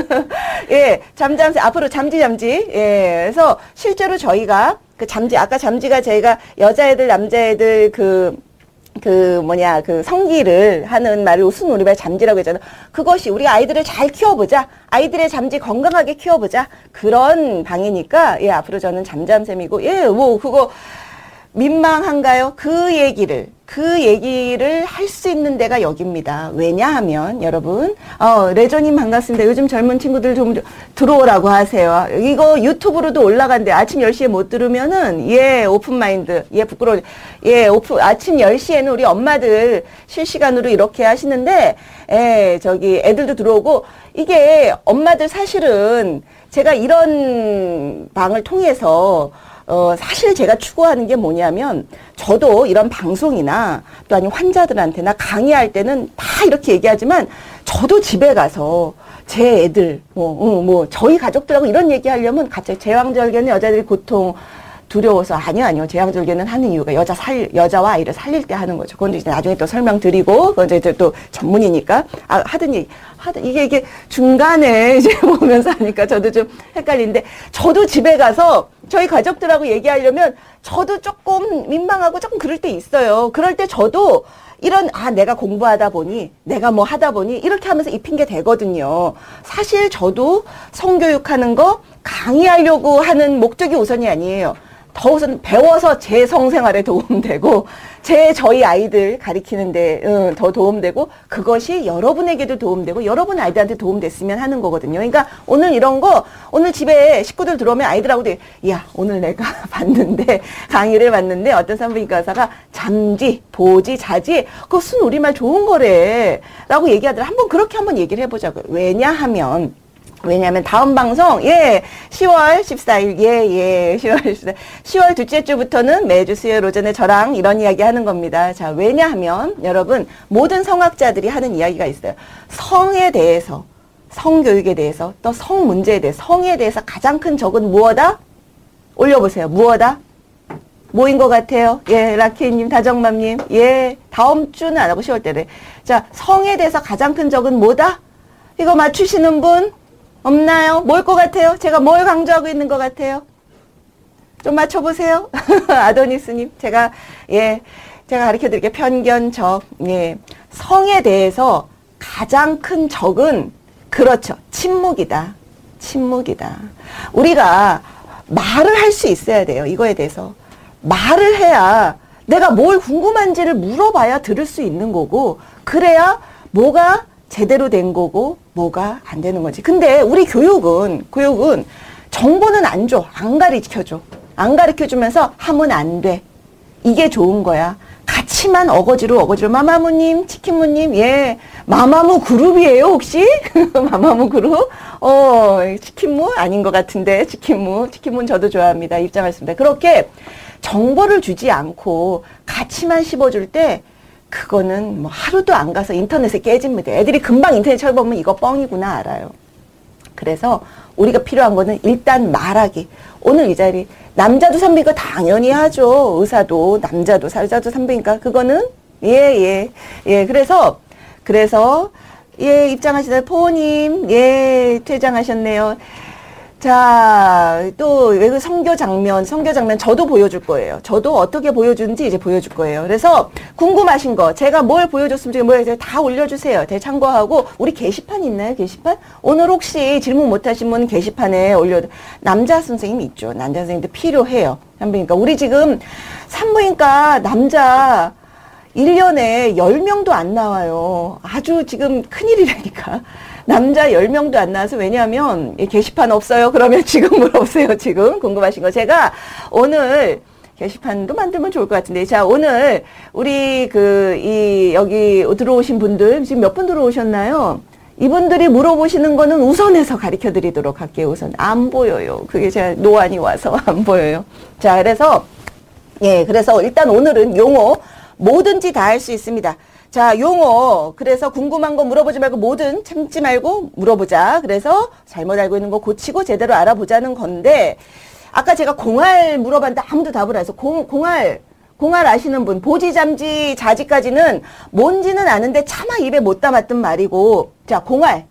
[SPEAKER 1] 예, 잠잠샘. 앞으로 잠지, 잠지. 예, 그래서 실제로 저희가 그 잠지, 아까 잠지가 저희가 여자애들, 남자애들 그, 그 뭐냐 그 성기를 하는 말을 우스운 우리말 잠지라고 했잖아. 그것이 우리 아이들을 잘 키워보자. 아이들의 잠지 건강하게 키워보자. 그런 방이니까 예 앞으로 저는 잠잠샘이고 예 뭐 그거 민망한가요? 그 얘기를 그 얘기를 할 수 있는 데가 여기입니다. 왜냐하면 여러분 어, 레저님 반갑습니다. 요즘 젊은 친구들 좀 들어오라고 하세요. 이거 유튜브로도 올라간대. 아침 10시에 못 들으면은 예 open mind 예 부끄러워 예 오픈 아침 10시에는 우리 엄마들 실시간으로 이렇게 하시는데 예 저기 애들도 들어오고 이게 엄마들 사실은 제가 이런 방을 통해서 어, 사실 제가 추구하는 게 뭐냐면, 저도 이런 방송이나 또 아니 환자들한테나 강의할 때는 다 이렇게 얘기하지만, 저도 집에 가서 제 애들, 뭐, 어, 뭐, 저희 가족들하고 이런 얘기 하려면 갑자기 제왕절개는 여자들이 고통, 두려워서 아니요 아니요 제왕절개는 하는 이유가 여자 살 여자와 아이를 살릴 때 하는 거죠. 그건 이제 나중에 또 설명드리고 그건 이제 또 전문이니까 아, 하던 얘기 하던 이게 이게 중간에 이제 보면서 하니까 저도 좀 헷갈리는데 저도 집에 가서 저희 가족들하고 얘기하려면 저도 조금 민망하고 조금 그럴 때 있어요. 그럴 때 저도 이런 아 내가 공부하다 보니 내가 뭐 하다 보니 이렇게 하면서 이 핑계 되거든요. 사실 저도 성교육하는 거 강의하려고 하는 목적이 우선이 아니에요. 더 우선 배워서 제 성생활에 도움되고 제 저희 아이들 가리키는데 응, 더 도움되고 그것이 여러분에게도 도움되고 여러분 아이들한테 도움됐으면 하는 거거든요. 그러니까 오늘 이런 거 오늘 집에 식구들 들어오면 아이들하고도 야 오늘 내가 봤는데 강의를 봤는데 어떤 산부인과 의사가 잠지 보지 자지 그것은 우리말 좋은 거래라고 얘기하더라. 한번 그렇게 한번 얘기를 해보자고요. 왜냐하면 왜냐하면 다음 방송 예 10월 14일 예예 10월 14일 10월 둘째 주부터는 매주 수요일 오전에 저랑 이런 이야기 하는 겁니다. 자 왜냐하면 여러분 모든 성학자들이 하는 이야기가 있어요. 성에 대해서 성교육에 대해서 또 성 문제에 대해 성에 대해서 가장 큰 적은 무엇다? 올려보세요. 무엇다? 뭐인 것 같아요? 예, 라키님, 다정맘님. 예, 다음 주는 안 하고 10월 때래. 자, 성에 대해서 가장 큰 적은 뭐다? 이거 맞추시는 분? 없나요? 뭘 것 같아요? 제가 뭘 강조하고 있는 것 같아요? 좀 맞춰보세요. 아도니스님. 제가, 예, 제가 가르쳐 드릴게요. 편견, 적. 예. 성에 대해서 가장 큰 적은, 그렇죠. 침묵이다. 침묵이다. 우리가 말을 할 수 있어야 돼요. 이거에 대해서. 말을 해야 내가 뭘 궁금한지를 물어봐야 들을 수 있는 거고, 그래야 뭐가 제대로 된 거고, 뭐가 안 되는 거지. 근데 우리 교육은, 교육은 정보는 안 줘. 안 가르쳐 줘. 안 가르쳐 주면서 하면 안 돼. 이게 좋은 거야. 같이만 어거지로 어거지로 마마무님, 치킨무님, 예, 마마무 그룹이에요 혹시? 마마무 그룹? 어, 치킨무 아닌 것 같은데 치킨무, 치킨무 저도 좋아합니다. 입장했습니다. 그렇게 정보를 주지 않고 같이만 씹어줄 때 그거는 뭐 하루도 안 가서 인터넷에 깨집니다. 애들이 금방 인터넷 쳐보면 이거 뻥이구나 알아요. 그래서 우리가 필요한 거는 일단 말하기. 오늘 이 자리 남자도 선배니까 당연히 하죠. 의사도 남자도 사자도 선배니까 그거는 예예 예, 예. 그래서 그래서 예 입장하시다 포님 예 퇴장하셨네요. 자, 또 외국 성교 장면, 성교 장면 저도 보여줄 거예요. 저도 어떻게 보여주는지 이제 보여줄 거예요. 그래서 궁금하신 거, 제가 뭘 보여줬으면 뭐다 올려주세요. 대참고하고 우리 게시판 있나요? 게시판? 오늘 혹시 질문 못하신 분 게시판에 올려 남자 선생님 있죠. 남자 선생님도 필요해요. 산부인과 우리 지금 산부인과 남자 1년에 10명도 안 나와요. 아주 지금 큰일이라니까. 남자 10명도 안 나와서 왜냐하면 게시판 없어요. 그러면 지금 물어보세요. 지금 궁금하신 거. 제가 오늘 게시판도 만들면 좋을 것 같은데. 자, 오늘 우리 그, 이, 여기 들어오신 분들, 지금 몇 분 들어오셨나요? 이분들이 물어보시는 거는 우선해서 가르쳐 드리도록 할게요. 우선. 안 보여요. 그게 제가 노안이 와서 안 보여요. 자, 그래서, 예, 그래서 일단 오늘은 용어 뭐든지 다 할 수 있습니다. 자, 용어. 그래서 궁금한 거 물어보지 말고 뭐든 참지 말고 물어보자. 그래서 잘못 알고 있는 거 고치고 제대로 알아보자는 건데, 아까 제가 공알 물어봤는데 아무도 답을 안 해서, 공, 공알, 공알 아시는 분, 보지 잠지 자지까지는 뭔지는 아는데 차마 입에 못 담았던 말이고, 자, 공알.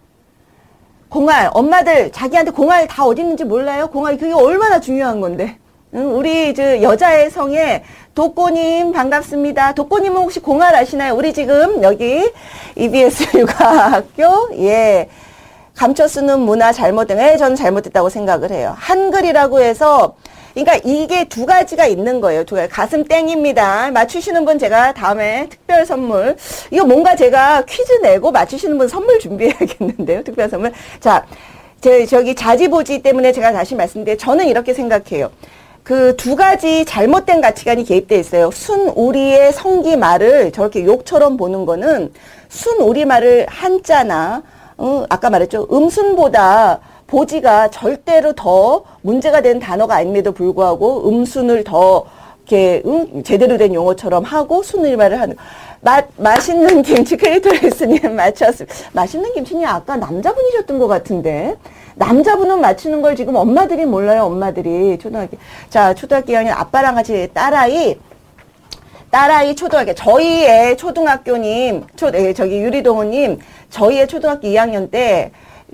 [SPEAKER 1] 공알. 엄마들 자기한테 공알 다 어디 있는지 몰라요? 공알. 그게 얼마나 중요한 건데. 우리 저 여자의 성에 독고님 반갑습니다. 독고님은 혹시 공활 아시나요? 우리 지금 여기 EBS 육아학교 예 감춰 쓰는 문화 잘못된 예, 저는 잘못됐다고 생각을 해요. 한글이라고 해서 그러니까 이게 두 가지가 있는 거예요. 두 가지. 가슴 땡입니다. 맞추시는 분 제가 다음에 특별 선물. 이거 뭔가 제가 퀴즈 내고 맞추시는 분 선물 준비해야겠는데요. 특별 선물. 자, 제 저기 자지보지 때문에 제가 다시 말씀드려 저는 이렇게 생각해요. 그 두 가지 잘못된 가치관이 개입돼 있어요. 순 우리의 성기 말을 저렇게 욕처럼 보는 거는 순 우리 말을 한자나 어, 아까 말했죠. 음순보다 보지가 절대로 더 문제가 된 단어가 아님에도 불구하고 음순을 더 이렇게 응? 제대로 된 용어처럼 하고 순우리말을 하는 맛 맛있는 김치 크리토리스님 맞췄습니다. 맛있는 김치님 아까 남자분이셨던 것 같은데 남자분은 맞추는 걸 지금 엄마들이 몰라요, 엄마들이. 초등학교. 자, 초등학교 2학년 아빠랑 같이 딸아이, 딸아이 초등학교, 저희의 초등학교님, 초, 예, 저기 유리동호님, 저희의 초등학교 2학년 때,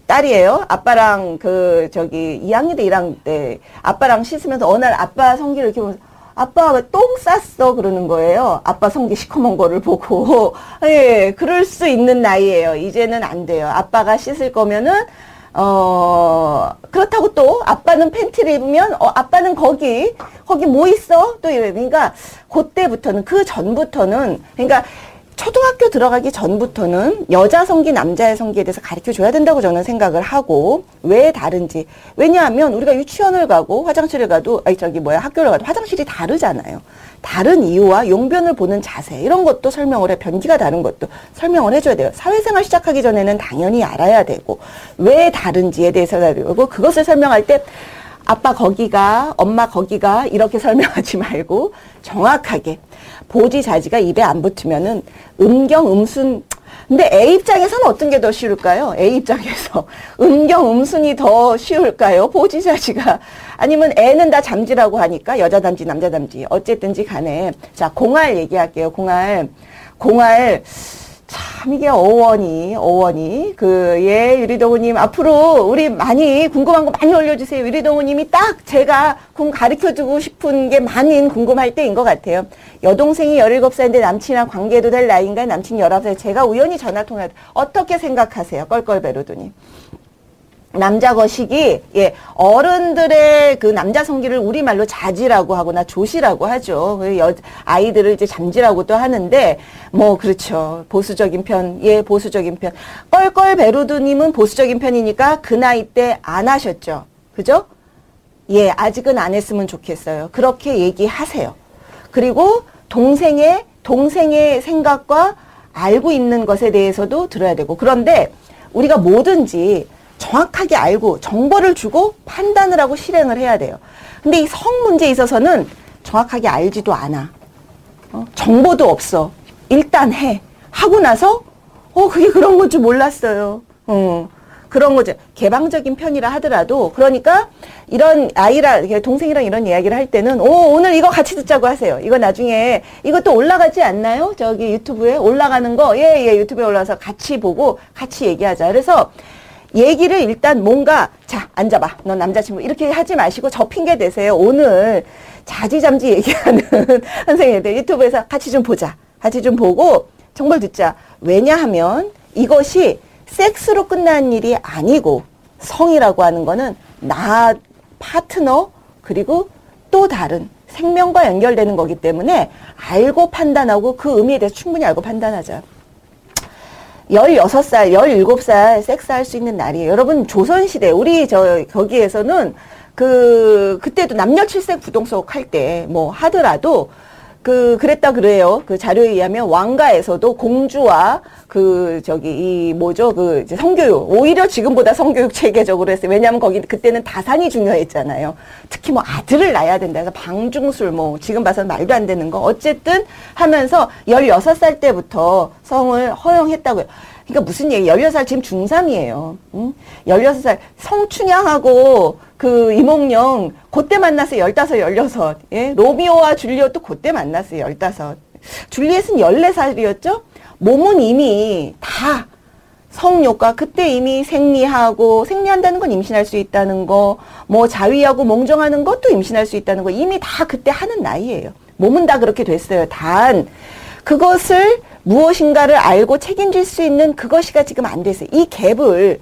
[SPEAKER 1] 딸이에요. 아빠랑 그, 저기, 2학년 때 1학년 때, 아빠랑 씻으면서 어느 날 아빠 성기를 이렇게 보면서, 아빠 왜 똥 쌌어? 그러는 거예요. 아빠 성기 시커먼 거를 보고. 예, 그럴 수 있는 나이에요 이제는 안 돼요. 아빠가 씻을 거면은, 어, 그렇다고 또 아빠는 팬티를 입으면 어, 아빠는 거기 거기 뭐 있어? 또 이래. 그러니까 그때부터는 그 전부터는 그러니까 초등학교 들어가기 전부터는 여자 성기, 남자의 성기에 대해서 가르쳐 줘야 된다고 저는 생각을 하고 왜 다른지. 왜냐하면 우리가 유치원을 가고 화장실을 가도 아니 저기 뭐야 학교를 가도 화장실이 다르잖아요. 다른 이유와 용변을 보는 자세 이런 것도 설명을 해 변기가 다른 것도 설명을 해줘야 돼요. 사회생활 시작하기 전에는 당연히 알아야 되고 왜 다른지에 대해서 알고 그것을 설명할 때 아빠 거기가 엄마 거기가 이렇게 설명하지 말고 정확하게 보지자지가 입에 안 붙으면은 음경 음순 근데 A 입장에서는 어떤 게 더 쉬울까요? A 입장에서 음경 음순이 더 쉬울까요? 보지자지가 아니면 애는 다 잠지라고 하니까 여자 담지 남자 담지 어쨌든지 간에 자 공알 얘기할게요. 공알 공알 자 참 이게 어원이 어원이 그예 유리동우님 앞으로 우리 많이 궁금한 거 많이 올려주세요. 유리동우님이 딱 제가 궁 가르쳐주고 싶은 게 많은 궁금할 때인 것 같아요. 여동생이 17살인데 남친이랑 관계도 될 나이인가 남친 19살 제가 우연히 전화 통화 어떻게 생각하세요? 껄껄베로도님. 남자 거식이 예 어른들의 그 남자 성기를 우리말로 자지라고 하거나 조시라고 하죠. 그 여, 아이들을 이제 잠지라고도 하는데 뭐 그렇죠. 보수적인 편, 예 보수적인 편. 껄껄 베루드 님은 보수적인 편이니까 그 나이 때 안 하셨죠. 그죠? 예 아직은 안 했으면 좋겠어요. 그렇게 얘기하세요. 그리고 동생의 동생의 생각과 알고 있는 것에 대해서도 들어야 되고 그런데 우리가 뭐든지 정확하게 알고 정보를 주고 판단을 하고 실행을 해야 돼요. 근데 이 성 문제에 있어서는 정확하게 알지도 않아. 어? 정보도 없어. 일단 해. 하고 나서 어 그게 그런 건 줄 몰랐어요. 어. 그런 거죠. 개방적인 편이라 하더라도 그러니까 이런 아이랑 동생이랑 이런 이야기를 할 때는 오 오늘 이거 같이 듣자고 하세요. 이거 나중에 이것도 올라가지 않나요? 저기 유튜브에 올라가는 거 예예 예, 유튜브에 올라서 같이 보고 같이 얘기하자. 그래서 얘기를 일단 뭔가 자 앉아봐. 너 남자친구. 이렇게 하지 마시고 저 핑계 대세요. 오늘 자지잠지 얘기하는 선생님들 유튜브에서 같이 좀 보자. 같이 좀 보고 정말 듣자. 왜냐하면 이것이 섹스로 끝나는 일이 아니고 성이라고 하는 거는 나 파트너 그리고 또 다른 생명과 연결되는 거기 때문에 알고 판단하고 그 의미에 대해서 충분히 알고 판단하자. 16살, 17살 섹스할 수 있는 날이에요. 여러분, 조선시대, 우리 저, 거기에서는 그, 그때도 남녀 칠색 부동석 할 때 뭐 하더라도 그, 그랬다 그래요. 그 자료에 의하면 왕가에서도 공주와 그, 저기, 이 뭐죠. 그, 이제 성교육. 오히려 지금보다 성교육 체계적으로 했어요. 왜냐하면 거기 그때는 다산이 중요했잖아요. 특히 뭐 아들을 낳아야 된다. 그래서 방중술 뭐 지금 봐서는 말도 안 되는 거. 어쨌든 하면서 16살 때부터 성을 허용했다고요. 그러니까 무슨 얘기, 16살 지금 중3이에요. 응? 16살 성춘향하고 그 이몽룡 그때 만났어요. 15, 16. 예? 로미오와 줄리엣도 그때 만났어요. 15. 줄리엣은 14살이었죠? 몸은 이미 다 성욕과 그때 이미 생리하고 생리한다는 건 임신할 수 있다는 거, 뭐 자위하고 몽정하는 것도 임신할 수 있다는 거 이미 다 그때 하는 나이예요. 몸은 다 그렇게 됐어요. 단 그것을 무엇인가를 알고 책임질 수 있는 그것이가 지금 안 됐어요. 이 갭을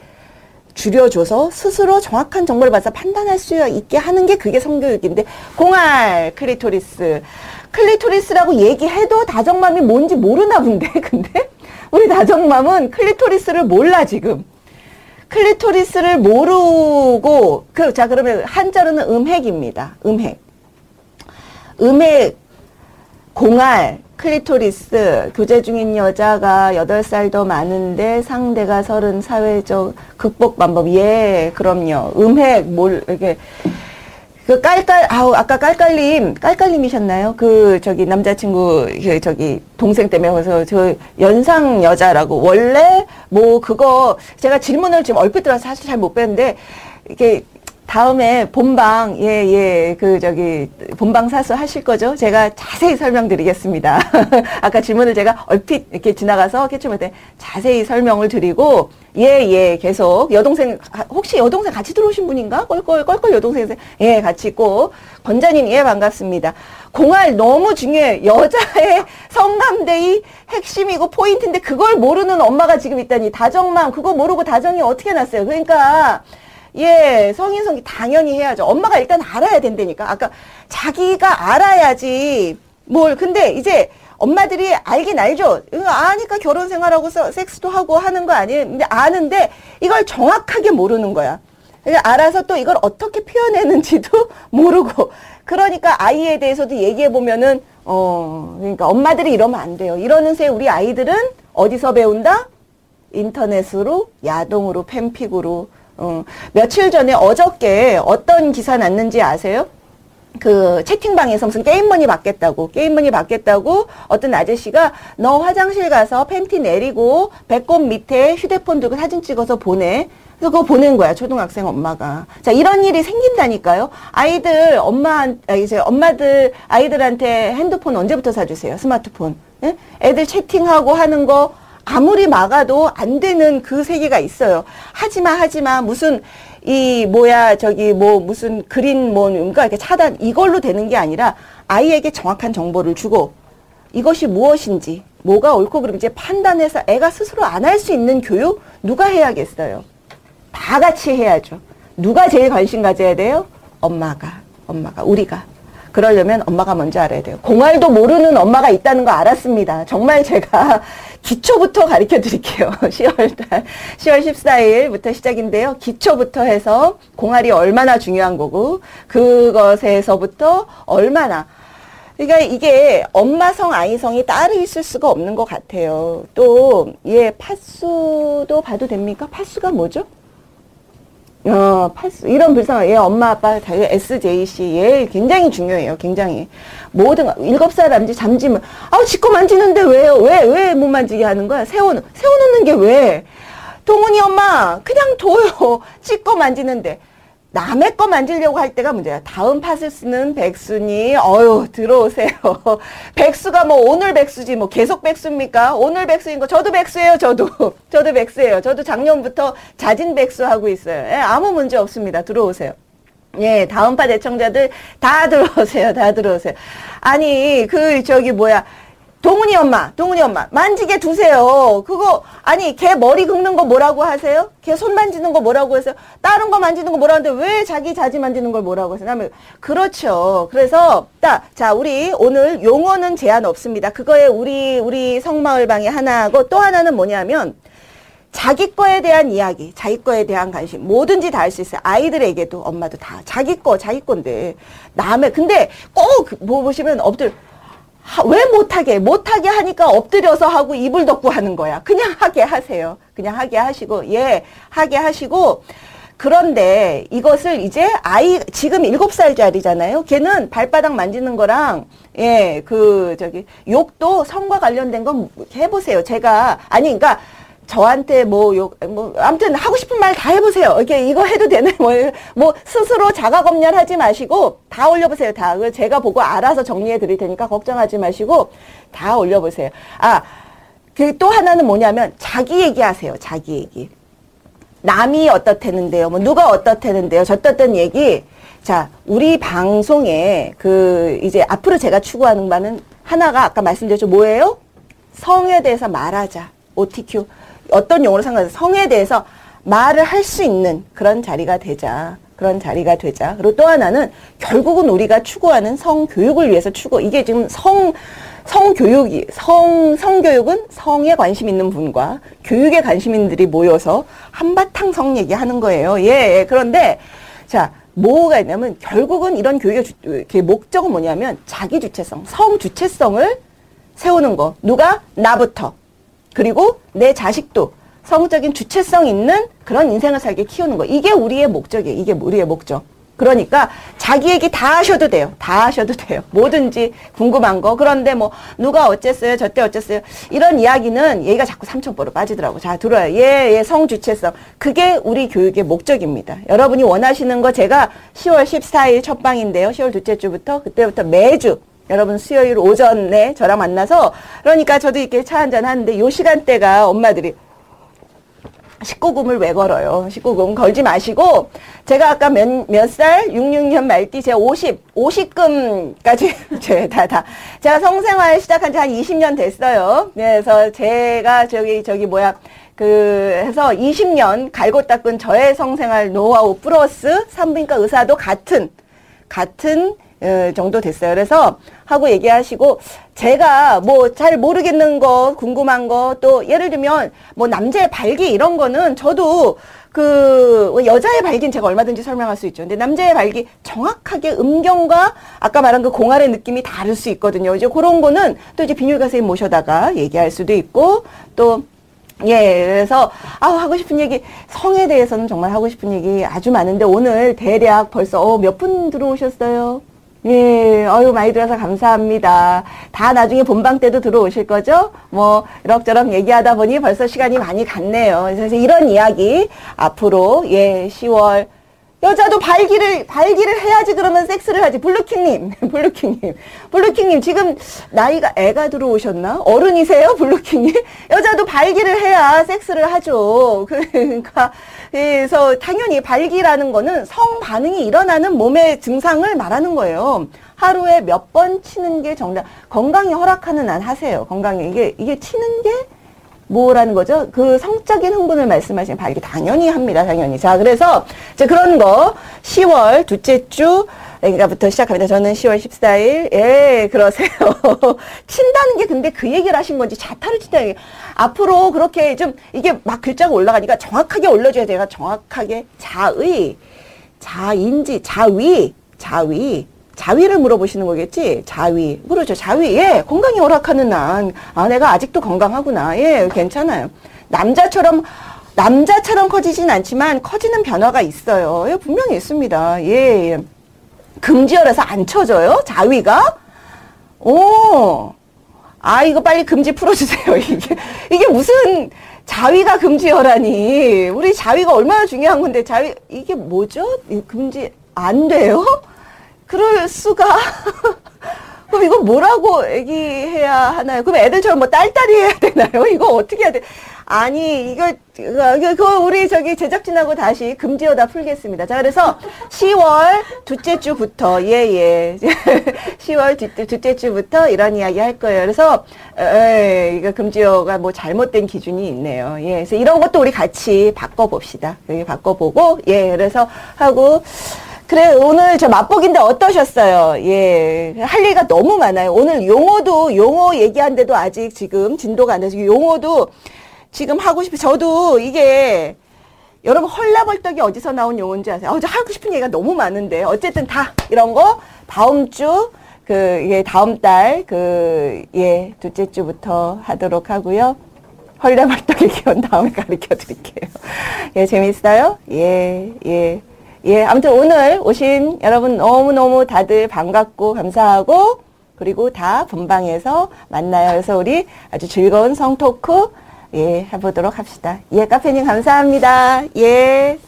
[SPEAKER 1] 줄여줘서 스스로 정확한 정보를 받아서 판단할 수 있게 하는 게 그게 성교육인데 공알 클리토리스. 클리토리스라고 얘기해도 다정맘이 뭔지 모르나 본데 근데 우리 다정맘은 클리토리스를 몰라 지금. 클리토리스를 모르고 그 자 그러면 한자로는 음핵입니다. 음핵. 음핵 공알 클리토리스 교제 중인 여자가 8살 더 많은데 상대가 서른 사회적 극복 방법. 예 그럼요. 음핵 뭘 이렇게. 그 깔깔 아우 아까 깔깔님 깔깔님이셨나요? 그 저기 남자친구 그 저기 동생 때문에 그래서 저 연상 여자라고. 원래 뭐 그거 제가 질문을 지금 얼핏 들어서 사실 잘못 뺐는데 이게 다음에 본방 예예 그 저기 본방 사수 하실 거죠? 제가 자세히 설명드리겠습니다. 아까 질문을 제가 얼핏 이렇게 지나가서 캐치할 때 자세히 설명을 드리고 예예 예, 계속 여동생 혹시 여동생 같이 들어오신 분인가? 껄껄 껄껄 여동생 예 같이 있고 권자님 예 반갑습니다. 공알 너무 중요해 여자의 성남대의 핵심이고 포인트인데 그걸 모르는 엄마가 지금 있다니 다정맘 그거 모르고 다정이 어떻게 났어요? 그러니까. 예, 성인 성기 당연히 해야죠. 엄마가 일단 알아야 된다니까. 아까 자기가 알아야지 뭘. 근데 이제 엄마들이 알긴 알죠. 아니까 결혼 생활하고 섹스도 하고 하는 거 아니에요. 근데 아는데 이걸 정확하게 모르는 거야. 그러니까 알아서 또 이걸 어떻게 표현했는지도 모르고. 그러니까 아이에 대해서도 얘기해 보면은 어 그러니까 엄마들이 이러면 안 돼요. 이러는 새 우리 아이들은 어디서 배운다? 인터넷으로, 야동으로, 팬픽으로 어, 며칠 전에 어저께 어떤 기사 났는지 아세요? 그 채팅방에서 무슨 게임머니 받겠다고 게임머니 받겠다고 어떤 아저씨가 너 화장실 가서 팬티 내리고 배꼽 밑에 휴대폰 들고 사진 찍어서 보내. 그래서 그거 보낸 거야 초등학생 엄마가. 자 이런 일이 생긴다니까요. 아이들 엄마 이제 엄마들 아이들한테 핸드폰 언제부터 사주세요? 스마트폰. 예? 애들 채팅하고 하는 거 아무리 막아도 안 되는 그 세계가 있어요. 하지마, 하지마. 무슨, 이, 뭐야, 저기, 뭐, 무슨 그린, 뭐, 뭔가 이렇게 차단, 이걸로 되는 게 아니라 아이에게 정확한 정보를 주고 이것이 무엇인지, 뭐가 옳고 그른지 판단해서 애가 스스로 안 할 수 있는 교육 누가 해야겠어요? 다 같이 해야죠. 누가 제일 관심 가져야 돼요? 엄마가, 엄마가, 우리가. 그러려면 엄마가 먼저 알아야 돼요. 공알도 모르는 엄마가 있다는 거 알았습니다. 정말 제가 기초부터 가르쳐 드릴게요. 10월 달, 10월 14일부터 시작인데요. 기초부터 해서 공알이 얼마나 중요한 거고, 그것에서부터 얼마나 그러니까 이게 엄마성 아이성이 따로 있을 수가 없는 것 같아요. 또, 예, 파수도 봐도 됩니까? 파수가 뭐죠? 어, 파수. 이런 불쌍한, 예, 엄마, 아빠, 자기 SJC, 예, 굉장히 중요해요. 굉장히. 모든, 일곱 살 남지 잠지면, 아우, 지꺼 만지는데 왜요? 왜, 왜 못 만지게 하는 거야? 세워놓, 세워놓는 게 왜? 동훈이 엄마, 그냥 둬요. 찌꺼 만지는데. 남의 거 만지려고 할 때가 문제야. 다음 팥을 쓰는 백순이, 어유 들어오세요. 백수가 뭐 오늘 백수지, 뭐 계속 백수입니까? 오늘 백수인 거, 저도 백수예요, 저도. 저도 백수예요. 저도 작년부터 자진 백수하고 있어요. 예, 아무 문제 없습니다. 들어오세요. 예, 다음 파 대청자들 다 들어오세요. 다 들어오세요. 아니, 그, 저기, 뭐야. 동훈이 엄마, 동훈이 엄마, 만지게 두세요. 그거, 아니, 걔 머리 긁는 거 뭐라고 하세요? 걔 손 만지는 거 뭐라고 하세요? 다른 거 만지는 거 뭐라고 하는데 왜 자기 자지 만지는 걸 뭐라고 하세요? 그다음에 그렇죠. 그래서, 딱, 자, 우리 오늘 용어는 제한 없습니다. 그거에 우리, 우리 성마을방에 하나하고 또 하나는 뭐냐면, 자기 거에 대한 이야기, 자기 거에 대한 관심, 뭐든지 다 할 수 있어요. 아이들에게도, 엄마도 다. 자기 거, 자기 건데. 남의, 근데 꼭, 뭐 보시면 엎드려, 하, 왜 못하게? 못하게 하니까 엎드려서 하고 이불 덮고 하는 거야. 그냥 하게 하세요. 그냥 하게 하시고, 예, 하게 하시고, 그런데 이것을 이제 아이, 지금 일곱 살짜리잖아요. 걔는 발바닥 만지는 거랑, 예, 그, 저기, 욕도 성과 관련된 건 해보세요. 제가, 아니, 그러니까, 저한테 뭐, 요, 뭐, 아무튼 하고 싶은 말 다 해보세요. 이렇게 이거 해도 되는, 뭐, 뭐, 스스로 자가 검열하지 마시고, 다 올려보세요. 다. 그 제가 보고 알아서 정리해 드릴 테니까 걱정하지 마시고, 다 올려보세요. 아, 그 또 하나는 뭐냐면, 자기 얘기 하세요. 자기 얘기. 남이 어떻다는데요. 뭐, 누가 어떻다는데요. 저떻던 얘기. 자, 우리 방송에 그, 이제 앞으로 제가 추구하는 바는 하나가 아까 말씀드렸죠. 뭐예요? 성에 대해서 말하자. OTQ. 어떤 용어로 상관해서 성에 대해서 말을 할 수 있는 그런 자리가 되자. 그런 자리가 되자. 그리고 또 하나는 결국은 우리가 추구하는 성교육을 위해서 추구. 이게 지금 성, 성교육이, 성, 성교육은 성에 관심 있는 분과 교육에 관심 있는 분들이 모여서 한바탕 성 얘기하는 거예요. 예, 예. 그런데, 자, 뭐가 있냐면 결국은 이런 교육의 주, 목적은 뭐냐면 자기 주체성, 성 주체성을 세우는 거. 누가? 나부터. 그리고 내 자식도 성적인 주체성 있는 그런 인생을 살게 키우는 거. 이게 우리의 목적이에요. 이게 우리의 목적. 그러니까 자기 얘기 다 하셔도 돼요. 다 하셔도 돼요. 뭐든지 궁금한 거. 그런데 뭐 누가 어쨌어요? 저때 어쨌어요? 이런 이야기는 얘가 자꾸 삼천포로 빠지더라고. 자, 들어요. 예, 예, 성주체성. 그게 우리 교육의 목적입니다. 여러분이 원하시는 거 제가 10월 14일 첫 방인데요. 10월 둘째 주부터 그때부터 매주 여러분 수요일 오전에 저랑 만나서 그러니까 저도 이렇게 차 한잔 하는데 요 시간대가 엄마들이 19금을 왜 걸어요? 19금 걸지 마시고 제가 아까 몇, 몇 살? 66년 말띠 제가 50, 50금까지 제다 다. 제가 성생활 시작한 지 한 20년 됐어요. 그래서 제가 저기 저기 뭐야 그 해서 20년 갈고 닦은 저의 성생활 노하우 플러스 산부인과 의사도 같은 같은 어, 정도 됐어요. 그래서 하고 얘기하시고 제가 뭐 잘 모르겠는 거 궁금한 거 또 예를 들면 뭐 남자의 발기 이런 거는 저도 그 여자의 발기는 제가 얼마든지 설명할 수 있죠. 근데 남자의 발기 정확하게 음경과 아까 말한 그 공알의 느낌이 다를 수 있거든요. 이제 그런 거는 또 이제 비뇨기과 선생님 모셔다가 얘기할 수도 있고 또 예, 그래서, 아 하고 싶은 얘기, 성에 대해서는 정말 하고 싶은 얘기 아주 많은데, 오늘 대략 벌써, 어, 몇 분 들어오셨어요? 예, 어유 많이 들어서 감사합니다. 다 나중에 본방 때도 들어오실 거죠? 뭐 이럭저럭 얘기하다 보니 벌써 시간이 많이 갔네요. 그래서 이런 이야기 앞으로 예 10월 여자도 발기를 발기를 해야지 그러면 섹스를 하지. 블루킹님, 블루킹님, 블루킹님 지금 나이가 애가 들어오셨나? 어른이세요, 블루킹님? 여자도 발기를 해야 섹스를 하죠. 그러니까 그래서 당연히 발기라는 거는 성 반응이 일어나는 몸의 증상을 말하는 거예요. 하루에 몇 번 치는 게 정답. 건강이 허락하는 한 하세요. 건강이 이게 이게 치는 게 뭐라는 거죠? 그 성적인 흥분을 말씀하시는 발기 당연히 합니다. 당연히. 자, 그래서 이제 그런 거 10월 둘째 주 그러니까부터 시작합니다. 저는 10월 14일. 예, 그러세요. 친다는 게 근데 그 얘기를 하신 건지 자타를 친다는 게 앞으로 그렇게 좀 이게 막 글자가 올라가니까 정확하게 올려줘야 돼요. 정확하게 자의, 자인지, 자위, 자위. 자위를 물어보시는 거겠지? 자위. 그렇죠. 자위. 예, 건강이 허락하는 난. 아, 내가 아직도 건강하구나. 예, 괜찮아요. 남자처럼, 남자처럼 커지진 않지만 커지는 변화가 있어요. 예, 분명히 있습니다. 예, 예. 금지열에서 안 쳐져요? 자위가? 오. 아, 이거 빨리 금지 풀어주세요. 이게, 이게 무슨 자위가 금지열하니. 우리 자위가 얼마나 중요한 건데, 자위, 이게 뭐죠? 이 금지, 안 돼요? 그럴 수가. 그럼 이거 뭐라고 얘기해야 하나요? 그럼 애들처럼 뭐 딸딸이 해야 되나요? 이거 어떻게 해야 돼? 아니, 이거, 그거 우리 저기 제작진하고 다시 금지어다 풀겠습니다. 자, 그래서 10월 둘째 주부터, 예, 예. 10월 둘, 둘째 주부터 이런 이야기 할 거예요. 그래서, 에, 이거 금지어가 뭐 잘못된 기준이 있네요. 예. 그래서 이런 것도 우리 같이 바꿔봅시다. 여기 바꿔보고, 예. 그래서 하고, 그래 오늘 저 맛보기인데 어떠셨어요? 예, 할 얘기가 너무 많아요. 오늘 용어도 용어 얘기하는데도 아직 지금 진도가 안 돼서 용어도 지금 하고 싶어. 저도 이게 여러분 헐라벌떡이 어디서 나온 용어인지 아세요? 어, 저 하고 싶은 얘기가 너무 많은데 어쨌든 다 이런 거 다음 주 그 예, 다음 달 그 예 둘째 주부터 하도록 하고요. 헐라벌떡의 기원 다음에 가르쳐 드릴게요. 예, 재밌어요? 예, 예. 예, 아무튼 오늘 오신 여러분 너무너무 다들 반갑고 감사하고 그리고 다 본방에서 만나요. 그래서 우리 아주 즐거운 성토크 예, 해보도록 합시다. 예, 카페님 감사합니다. 예.